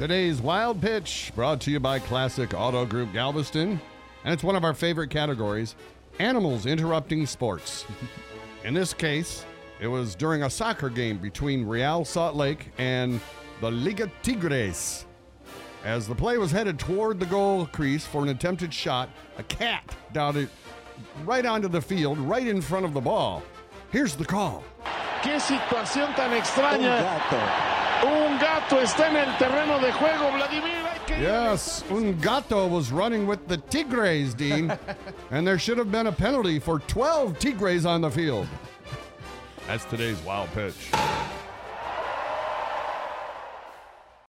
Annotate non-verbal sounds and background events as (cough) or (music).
Today's Wild Pitch brought to you by Classic Auto Group Galveston, and it's one of our favorite categories animals interrupting sports. (laughs) In this case, it was during a soccer game between Real Salt Lake and the Liga Tigres. As the play was headed toward the goal crease for an attempted shot, a cat darted right onto the field, right in front of the ball. Here's the call. Qué situación tan extraña. Un gato está en el terreno de juego, Vladimir. Yes, un gato was running with the Tigres, Dean, (laughs) and there should have been a penalty for 12 Tigres on the field. That's today's wild pitch.